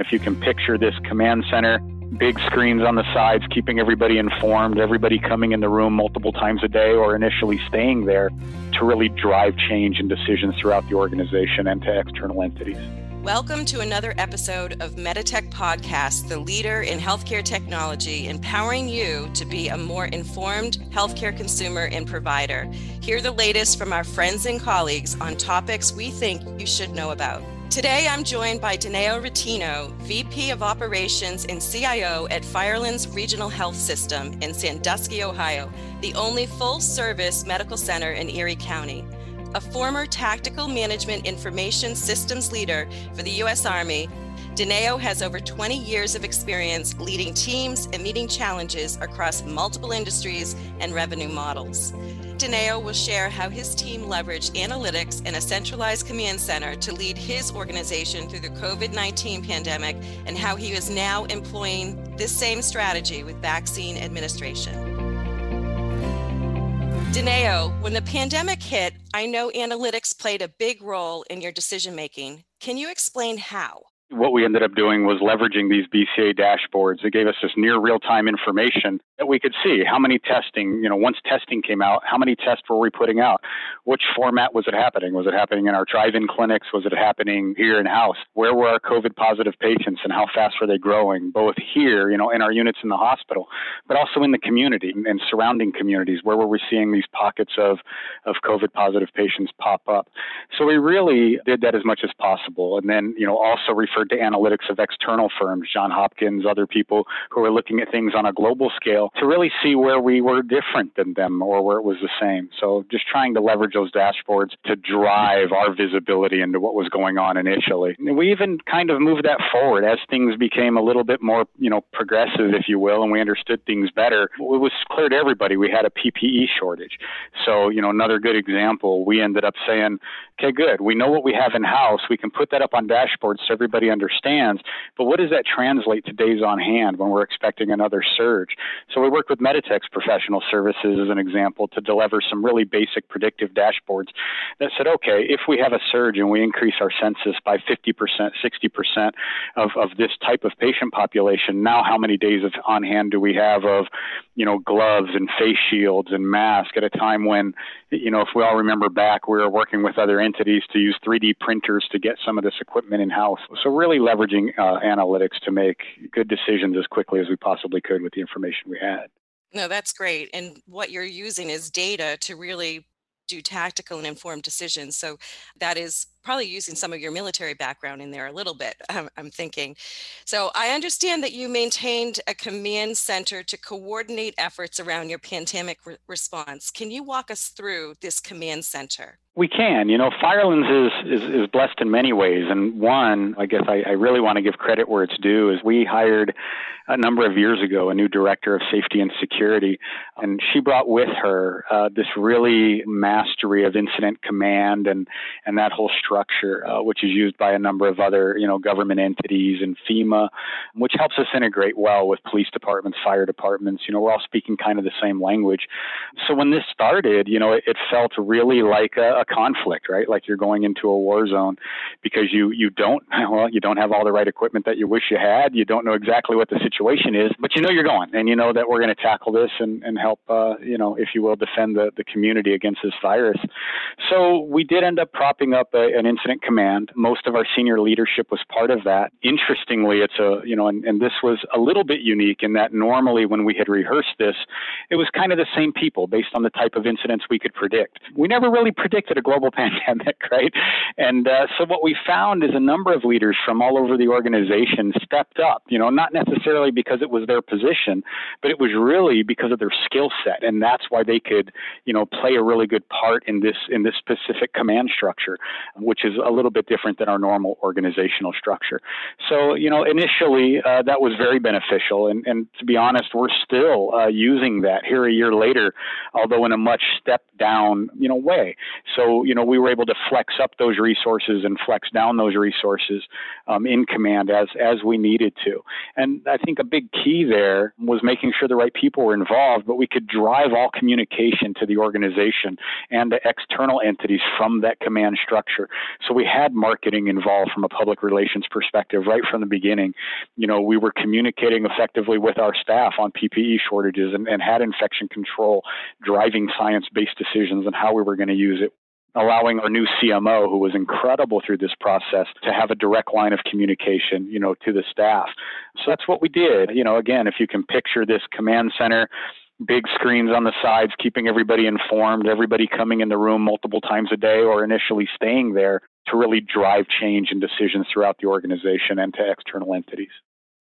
If you can picture this command center, big screens on the sides, keeping everybody informed, everybody coming in the room multiple times a day or initially staying there to really drive change and decisions throughout the organization and to external entities. Welcome to another episode of Meditech Podcast, the leader in healthcare technology, empowering you to be a more informed healthcare consumer and provider. Hear the latest from our friends and colleagues on topics we think you should know about. Today, I'm joined by Dineo Rettino, VP of Operations and CIO at Firelands Regional Health System in Sandusky, Ohio, the only full service medical center in Erie County. A former tactical management information systems leader for the U.S. Army, Dineo has over 20 years of experience leading teams and meeting challenges across multiple industries and revenue models. Dineo will share how his team leveraged analytics and a centralized command center to lead his organization through the COVID 19 pandemic and how he is now employing this same strategy with vaccine administration. Dineo, when the pandemic hit, I know analytics played a big role in your decision making. Can you explain how? What we ended up doing was leveraging these BCA dashboards. It gave us this near real time information that we could see how many testing, you know, once testing came out, how many tests were we putting out? Which format was it happening? Was it happening in our drive in clinics? Was it happening here in house? Where were our COVID positive patients and how fast were they growing, both here, you know, in our units in the hospital, but also in the community and surrounding communities? Where were we seeing these pockets of, of COVID positive patients pop up? So we really did that as much as possible. And then, you know, also refer referred to analytics of external firms, John Hopkins, other people who are looking at things on a global scale to really see where we were different than them or where it was the same. So just trying to leverage those dashboards to drive our visibility into what was going on initially. And we even kind of moved that forward as things became a little bit more, you know, progressive, if you will, and we understood things better. It was clear to everybody we had a PPE shortage. So, you know, another good example, we ended up saying, okay, good, we know what we have in house. We can put that up on dashboards so everybody understands. But what does that translate to days on hand when we're expecting another surge? So we worked with Meditech's professional services as an example to deliver some really basic predictive dashboards that said, okay, if we have a surge and we increase our census by 50%, 60% of, of this type of patient population, now how many days of on hand do we have of, you know, gloves and face shields and masks at a time when, you know, if we all remember back, we were working with other entities to use 3D printers to get some of this equipment in house. So really leveraging uh, analytics to make good decisions as quickly as we possibly could with the information we had. No, that's great. And what you're using is data to really do tactical and informed decisions. So that is probably using some of your military background in there a little bit, I'm, I'm thinking. So I understand that you maintained a command center to coordinate efforts around your pandemic re- response. Can you walk us through this command center? We can. You know, Firelands is, is, is blessed in many ways. And one, I guess I, I really want to give credit where it's due, is we hired a number of years ago a new director of safety and security. And she brought with her uh, this really mastery of incident command and, and that whole structure, uh, which is used by a number of other, you know, government entities and FEMA, which helps us integrate well with police departments, fire departments. You know, we're all speaking kind of the same language. So when this started, you know, it, it felt really like a, a conflict, right? Like you're going into a war zone because you you don't well you don't have all the right equipment that you wish you had. You don't know exactly what the situation is, but you know you're going, and you know that we're going to tackle this and and help uh, you know if you will defend the the community against this virus. So we did end up propping up a, an incident command. Most of our senior leadership was part of that. Interestingly, it's a you know and, and this was a little bit unique in that normally when we had rehearsed this, it was kind of the same people based on the type of incidents we could predict. We never really predicted a global pandemic, right? And uh, so what we found is a number of leaders from all over the organization stepped up, you know, not necessarily because it was their position, but it was really because of their skill set. And that's why they could, you know, play a really good part in this, in this specific command structure, which is a little bit different than our normal organizational structure. So, you know, initially uh, that was very beneficial. And, and to be honest, we're still uh, using that here a year later, although in a much step down, you know, way. So you know, we were able to flex up those resources and flex down those resources um, in command as, as we needed to. And I think a big key there was making sure the right people were involved, but we could drive all communication to the organization and to external entities from that command structure. So we had marketing involved from a public relations perspective right from the beginning. You know, we were communicating effectively with our staff on PPE shortages and, and had infection control driving science based decisions on how we were going to use it allowing our new CMO, who was incredible through this process, to have a direct line of communication, you know, to the staff. So that's what we did. You know, again, if you can picture this command center, big screens on the sides, keeping everybody informed, everybody coming in the room multiple times a day or initially staying there to really drive change and decisions throughout the organization and to external entities.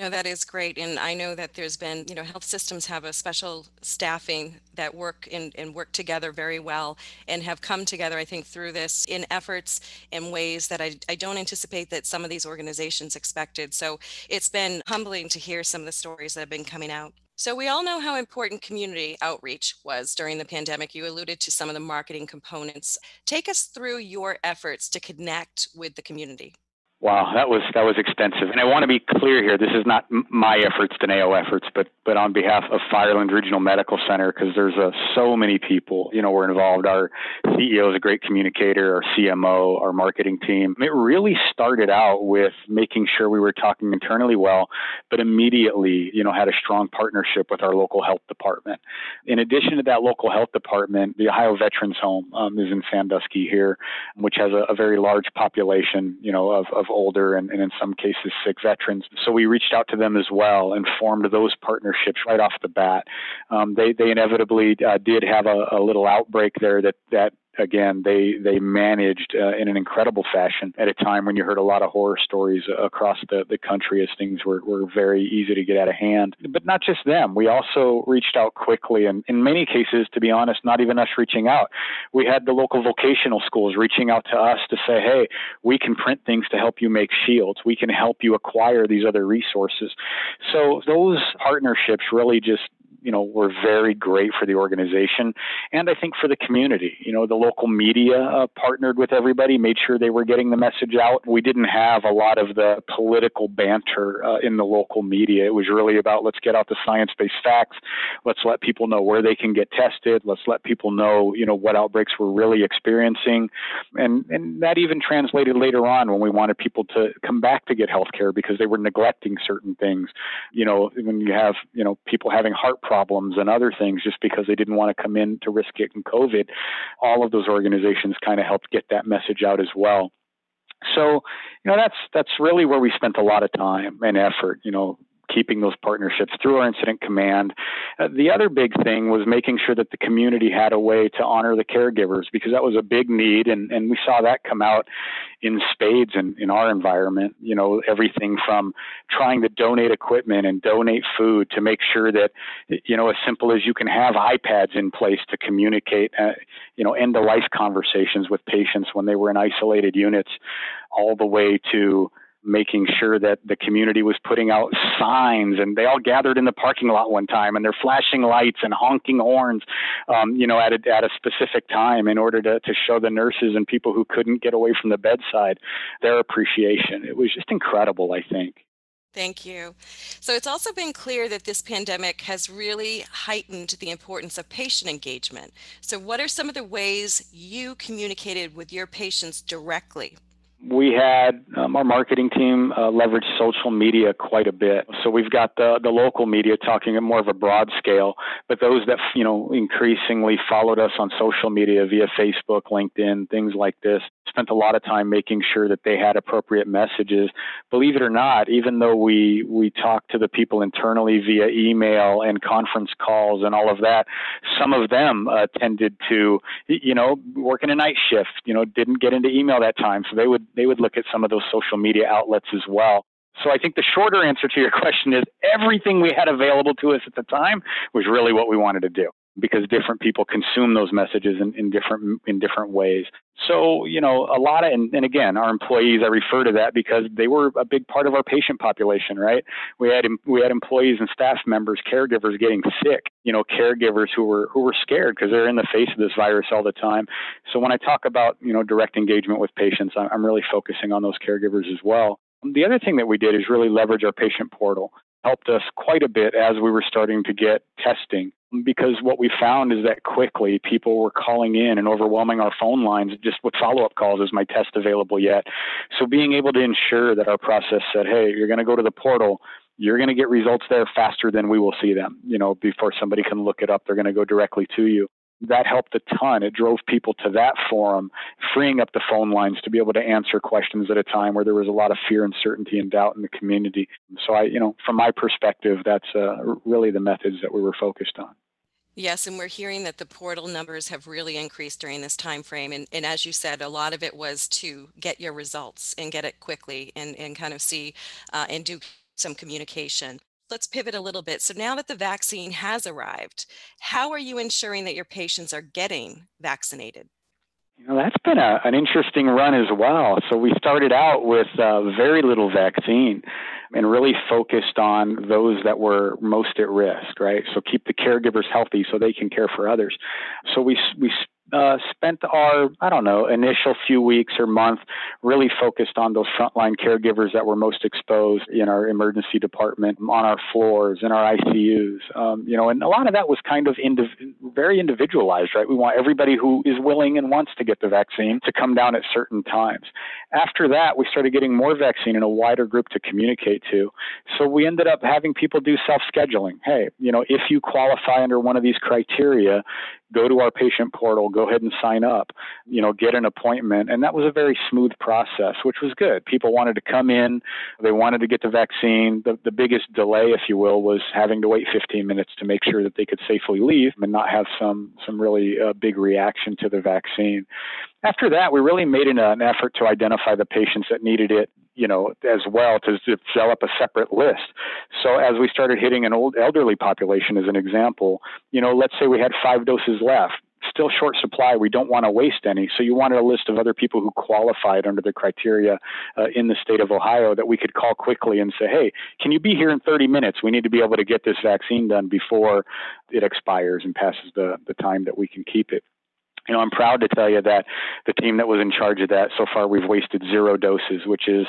No, that is great. And I know that there's been, you know, health systems have a special staffing that work in, and work together very well and have come together, I think, through this in efforts in ways that I, I don't anticipate that some of these organizations expected. So it's been humbling to hear some of the stories that have been coming out. So, we all know how important community outreach was during the pandemic. You alluded to some of the marketing components. Take us through your efforts to connect with the community. Wow, that was that was extensive, and I want to be clear here. This is not my efforts, Dineo efforts, but but on behalf of Fireland Regional Medical Center, because there's uh, so many people, you know, were involved. Our CEO is a great communicator, our CMO, our marketing team. It really started out with making sure we were talking internally well, but immediately, you know, had a strong partnership with our local health department. In addition to that local health department, the Ohio Veterans Home um, is in Sandusky here, which has a, a very large population, you know, of, of older and, and in some cases sick veterans. So we reached out to them as well and formed those partnerships right off the bat. Um, they they inevitably uh, did have a, a little outbreak there that that again, they they managed uh, in an incredible fashion at a time when you heard a lot of horror stories across the, the country as things were, were very easy to get out of hand. But not just them. We also reached out quickly, and in many cases, to be honest, not even us reaching out. We had the local vocational schools reaching out to us to say, hey, we can print things to help you make shields. We can help you acquire these other resources. So those partnerships really just you know were very great for the organization and I think for the community. You know, the local media uh, partnered with everybody, made sure they were getting the message out. We didn't have a lot of the political banter uh, in the local media. It was really about let's get out the science-based facts. Let's let people know where they can get tested. Let's let people know, you know, what outbreaks we're really experiencing, and and that even translated later on when we wanted people to come back to get health care because they were neglecting certain things. You know, when you have you know people having heart problems and other things just because they didn't want to come in to risk getting COVID. All of those organizations kind of helped get that message out as well. So, you know, that's that's really where we spent a lot of time and effort. You know, keeping those partnerships through our incident command. Uh, the other big thing was making sure that the community had a way to honor the caregivers because that was a big need, and, and we saw that come out in spades in, in our environment. You know, everything from trying to donate equipment and donate food to make sure that, you know, as simple as you can have iPads in place to communicate, uh, you know, end of life conversations with patients when they were in isolated units, all the way to making sure that the community was putting out signs and they all gathered in the parking lot one time and they're flashing lights and honking horns um, you know at a, at a specific time in order to, to show the nurses and people who couldn't get away from the bedside their appreciation it was just incredible i think Thank you. So it's also been clear that this pandemic has really heightened the importance of patient engagement. So, what are some of the ways you communicated with your patients directly? We had um, our marketing team uh, leverage social media quite a bit. So we've got the the local media talking at more of a broad scale, but those that you know increasingly followed us on social media via Facebook, LinkedIn, things like this, spent a lot of time making sure that they had appropriate messages. Believe it or not, even though we we talked to the people internally via email and conference calls and all of that, some of them uh, tended to you know work in a night shift, you know, didn't get into email that time, so they would they would look at some of those social media outlets as well. So I think the shorter answer to your question is everything we had available to us at the time was really what we wanted to do. Because different people consume those messages in, in different in different ways. So, you know, a lot of, and, and, again, our employees, I refer to that because they were a big part of our patient population, right? We had, we had employees and staff members, caregivers getting sick, you know, caregivers who were, who were scared because they're in the face of this virus all the time. So when I talk about, you know, direct engagement with patients, I'm really focusing on those caregivers as well. The other thing that we did is really leverage our patient portal helped us quite a bit as we were starting to get testing because what we found is that quickly people were calling in and overwhelming our phone lines just with follow-up calls is my test available yet so being able to ensure that our process said hey you're going to go to the portal you're going to get results there faster than we will see them you know before somebody can look it up they're going to go directly to you that helped a ton. It drove people to that forum, freeing up the phone lines to be able to answer questions at a time where there was a lot of fear, uncertainty, and doubt in the community. So, I, you know, from my perspective, that's uh, really the methods that we were focused on. Yes, and we're hearing that the portal numbers have really increased during this time frame. And, and as you said, a lot of it was to get your results and get it quickly and, and kind of see uh, and do some communication let's pivot a little bit. So now that the vaccine has arrived, how are you ensuring that your patients are getting vaccinated? You know, that's been a, an interesting run as well. So we started out with uh, very little vaccine and really focused on those that were most at risk, right? So keep the caregivers healthy so they can care for others. So we we uh, spent our, I don't know, initial few weeks or month really focused on those frontline caregivers that were most exposed in our emergency department, on our floors, in our ICUs. Um, you know, and a lot of that was kind of indiv- very individualized, right? We want everybody who is willing and wants to get the vaccine to come down at certain times. After that, we started getting more vaccine in a wider group to communicate to. So we ended up having people do self scheduling. Hey, you know, if you qualify under one of these criteria, go to our patient portal, go ahead and sign up, you know, get an appointment. And that was a very smooth process, which was good. People wanted to come in, they wanted to get the vaccine. The, the biggest delay, if you will, was having to wait 15 minutes to make sure that they could safely leave and not have some, some really uh, big reaction to the vaccine. After that, we really made an, an effort to identify the patients that needed it you know, as well to develop a separate list. So as we started hitting an old elderly population as an example, you know, let's say we had five doses left still short supply. We don't want to waste any. So you wanted a list of other people who qualified under the criteria uh, in the state of Ohio that we could call quickly and say, hey, can you be here in 30 minutes? We need to be able to get this vaccine done before it expires and passes the, the time that we can keep it you know, I'm proud to tell you that the team that was in charge of that so far we've wasted zero doses, which is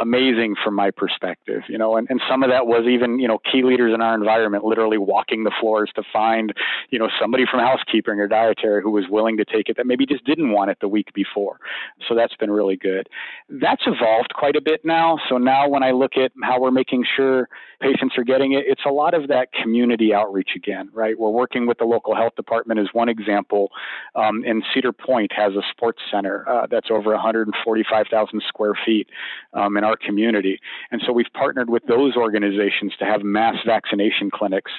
amazing from my perspective, you know, and, and some of that was even, you know, key leaders in our environment literally walking the floors to find, you know, somebody from housekeeping or dietary who was willing to take it that maybe just didn't want it the week before. So that's been really good. That's evolved quite a bit now. So now when I look at how we're making sure patients are getting it, it's a lot of that community outreach again, right? We're working with the local health department as one example. Um, and Cedar Point has a sports center uh, that's over 145,000 square feet. Um, in our community. And so we've partnered with those organizations to have mass vaccination clinics.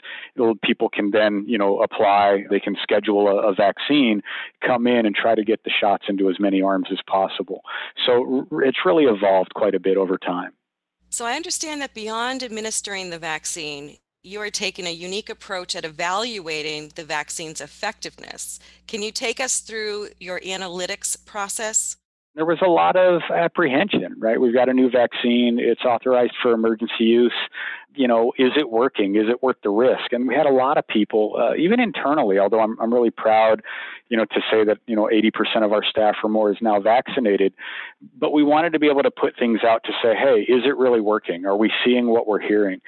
People can then, you know, apply, they can schedule a, a vaccine, come in and try to get the shots into as many arms as possible. So it's really evolved quite a bit over time. So I understand that beyond administering the vaccine, you are taking a unique approach at evaluating the vaccine's effectiveness. Can you take us through your analytics process? there was a lot of apprehension, right? We've got a new vaccine, it's authorized for emergency use you know, is it working? Is it worth the risk? And we had a lot of people, uh, even internally, although I'm, I'm really proud, you know, to say that, you know, 80% of our staff or more is now vaccinated. But we wanted to be able to put things out to say, hey, is it really working? Are we seeing what we're hearing?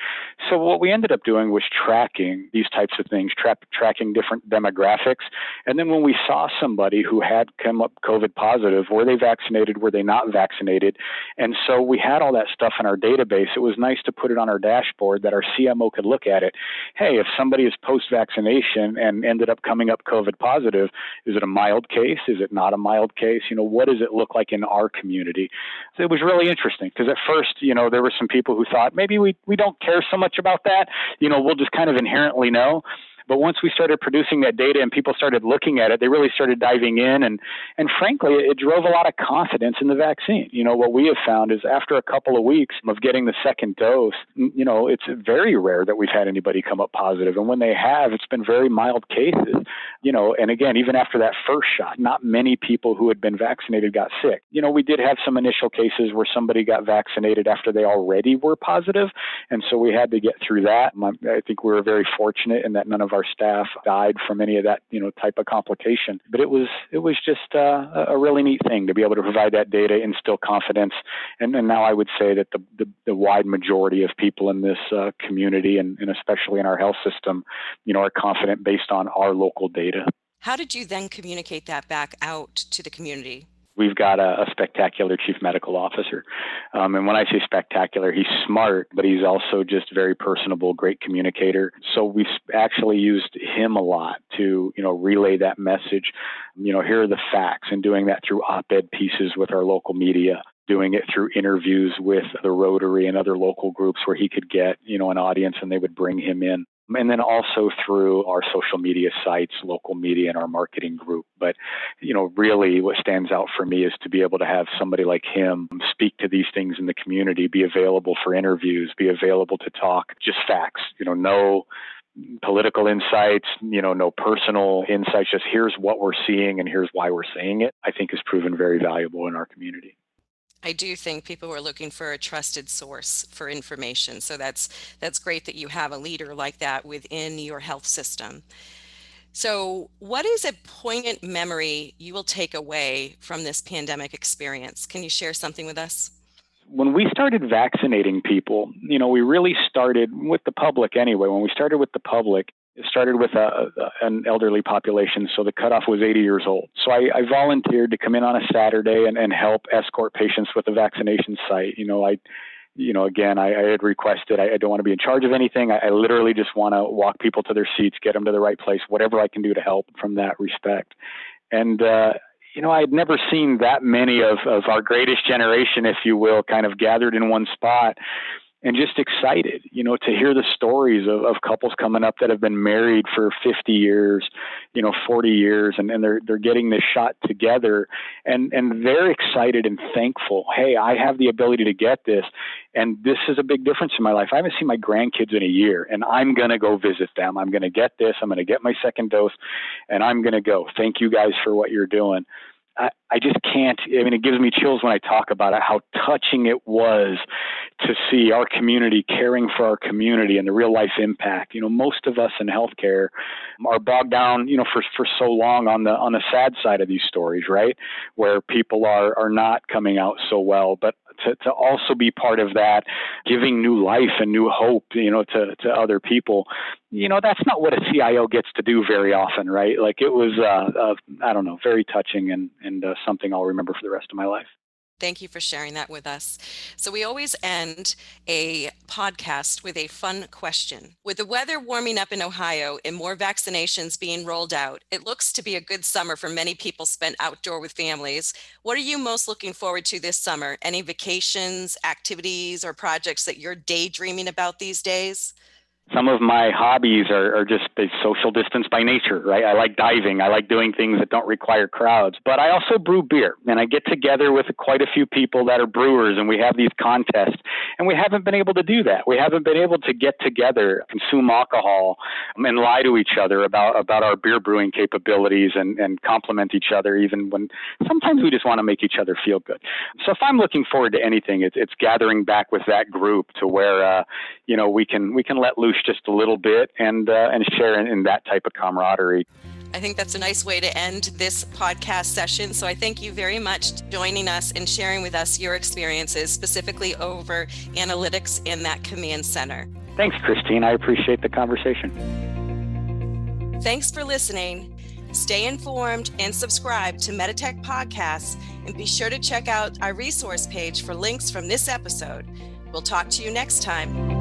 So what we ended up doing was tracking these types of things, tra- tracking different demographics. And then when we saw somebody who had come up COVID positive, were they vaccinated? Were they not vaccinated? And so we had all that stuff in our database. It was nice to put it on our dashboard dashboard that our CMO could look at it. Hey, if somebody is post vaccination and ended up coming up COVID positive, is it a mild case? Is it not a mild case? You know, what does it look like in our community? So it was really interesting because at first, you know, there were some people who thought maybe we, we don't care so much about that. You know, we'll just kind of inherently know But once we started producing that data and people started looking at it, they really started diving in. And, and frankly, it drove a lot of confidence in the vaccine. You know, what we have found is after a couple of weeks of getting the second dose, you know, it's very rare that we've had anybody come up positive. And when they have, it's been very mild cases, you know, and again, even after that first shot, not many people who had been vaccinated got sick. You know, we did have some initial cases where somebody got vaccinated after they already were positive, And so we had to get through that. I think we were very fortunate in that none of our staff died from any of that, you know, type of complication. But it was, it was just uh, a really neat thing to be able to provide that data, instill confidence. And, and now I would say that the, the, the wide majority of people in this uh, community and, and especially in our health system, you know, are confident based on our local data. How did you then communicate that back out to the community? We've got a, a spectacular chief medical officer. Um, and when I say spectacular, he's smart, but he's also just very personable, great communicator. So we actually used him a lot to, you know, relay that message. You know, here are the facts and doing that through op-ed pieces with our local media doing it through interviews with the Rotary and other local groups where he could get, you know, an audience and they would bring him in and then also through our social media sites, local media, and our marketing group. But, you know, really what stands out for me is to be able to have somebody like him speak to these things in the community, be available for interviews, be available to talk just facts, you know, no political insights, you know, no personal insights, just here's what we're seeing and here's why we're saying it, I think has proven very valuable in our community. I do think people are looking for a trusted source for information. So that's that's great that you have a leader like that within your health system. So, what is a poignant memory you will take away from this pandemic experience? Can you share something with us? When we started vaccinating people, you know, we really started with the public anyway. When we started with the public, it started with a, an elderly population, so the cutoff was 80 years old. So I, I volunteered to come in on a Saturday and, and help escort patients with the vaccination site. You know, I, you know, again, I, I had requested I, I, don't want to be in charge of anything. I, I literally just want to walk people to their seats, get them to the right place, whatever I can do to help from that respect. And uh, you know, I had never seen that many of, of our greatest generation, if you will, kind of gathered in one spot and just excited, you know, to hear the stories of, of couples coming up that have been married for 50 years, you know, 40 years, and, and they're they're getting this shot together, and and they're excited and thankful. Hey, I have the ability to get this, and this is a big difference in my life. I haven't seen my grandkids in a year, and I'm gonna go visit them. I'm gonna get this. I'm gonna get my second dose, and I'm gonna go. Thank you guys for what you're doing. I, I just can't. I mean, it gives me chills when I talk about it, how touching it was to see our community caring for our community and the real life impact. You know, most of us in healthcare are bogged down, you know, for, for so long on the, on the sad side of these stories, right? Where people are, are not coming out so well. But to, to also be part of that, giving new life and new hope, you know, to, to other people. You know, that's not what a CIO gets to do very often, right? Like it was, uh, uh, I don't know, very touching and, and uh, something I'll remember for the rest of my life. Thank you for sharing that with us. So, we always end a podcast with a fun question. With the weather warming up in Ohio and more vaccinations being rolled out, it looks to be a good summer for many people spent outdoor with families. What are you most looking forward to this summer? Any vacations, activities, or projects that you're daydreaming about these days? Some of my hobbies are, are just social distance by nature, right? I like diving. I like doing things that don't require crowds. But I also brew beer, and I get together with quite a few people that are brewers, and we have these contests. And we haven't been able to do that. We haven't been able to get together, consume alcohol, and lie to each other about about our beer brewing capabilities and and compliment each other, even when sometimes we just want to make each other feel good. So if I'm looking forward to anything, it's it's gathering back with that group to where uh, you know we can we can let loose just a little bit and uh, and share in, in that type of camaraderie. I think that's a nice way to end this podcast session. So I thank you very much for joining us and sharing with us your experiences specifically over analytics in that command center. Thanks, Christine. I appreciate the conversation. Thanks for listening. Stay informed and subscribe to Meditech Podcasts and be sure to check out our resource page for links from this episode. We'll talk to you next time.